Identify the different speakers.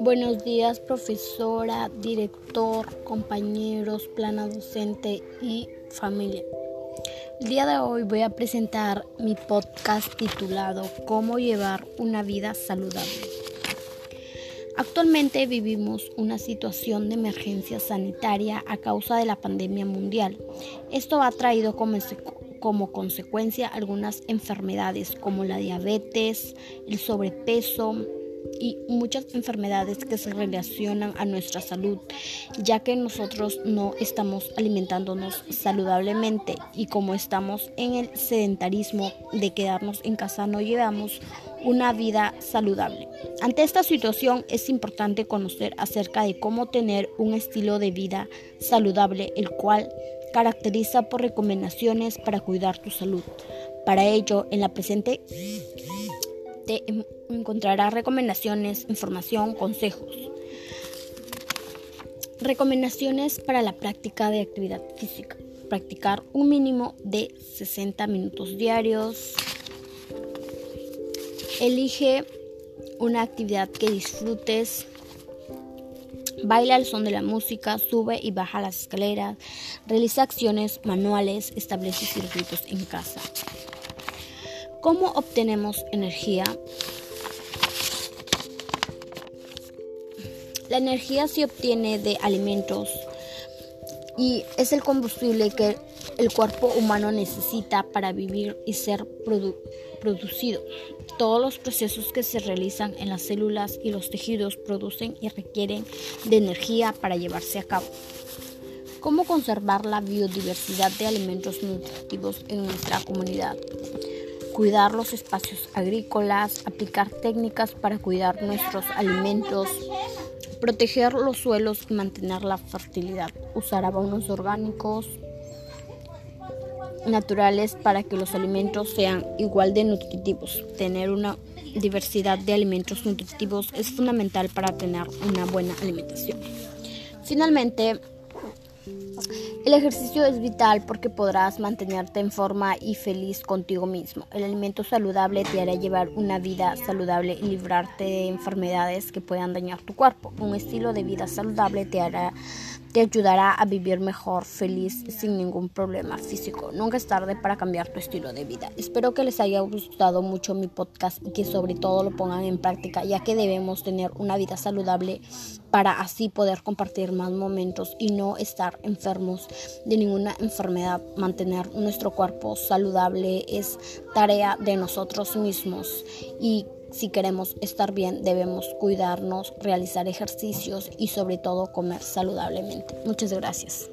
Speaker 1: Buenos días, profesora, director, compañeros, plana docente y familia. El día de hoy voy a presentar mi podcast titulado Cómo llevar una vida saludable. Actualmente vivimos una situación de emergencia sanitaria a causa de la pandemia mundial. Esto ha traído como, como consecuencia algunas enfermedades como la diabetes, el sobrepeso, y muchas enfermedades que se relacionan a nuestra salud, ya que nosotros no estamos alimentándonos saludablemente y como estamos en el sedentarismo de quedarnos en casa no llevamos una vida saludable. Ante esta situación es importante conocer acerca de cómo tener un estilo de vida saludable, el cual caracteriza por recomendaciones para cuidar tu salud. Para ello, en la presente encontrarás recomendaciones, información, consejos. Recomendaciones para la práctica de actividad física. Practicar un mínimo de 60 minutos diarios. Elige una actividad que disfrutes. Baila al son de la música, sube y baja las escaleras, realiza acciones manuales, establece circuitos en casa. ¿Cómo obtenemos energía? La energía se obtiene de alimentos y es el combustible que el cuerpo humano necesita para vivir y ser producido. Todos los procesos que se realizan en las células y los tejidos producen y requieren de energía para llevarse a cabo. ¿Cómo conservar la biodiversidad de alimentos nutritivos en nuestra comunidad? cuidar los espacios agrícolas, aplicar técnicas para cuidar nuestros alimentos, proteger los suelos mantener la fertilidad, usar abonos orgánicos naturales para que los alimentos sean igual de nutritivos. Tener una diversidad de alimentos nutritivos es fundamental para tener una buena alimentación. Finalmente, el ejercicio es vital porque podrás mantenerte en forma y feliz contigo mismo. El alimento saludable te hará llevar una vida saludable y librarte de enfermedades que puedan dañar tu cuerpo. Un estilo de vida saludable te hará te ayudará a vivir mejor, feliz, sin ningún problema físico. Nunca es tarde para cambiar tu estilo de vida. Espero que les haya gustado mucho mi podcast y que sobre todo lo pongan en práctica, ya que debemos tener una vida saludable para así poder compartir más momentos y no estar enfermos de ninguna enfermedad. Mantener nuestro cuerpo saludable es tarea de nosotros mismos y si queremos estar bien, debemos cuidarnos, realizar ejercicios y sobre todo comer saludablemente. Muchas gracias.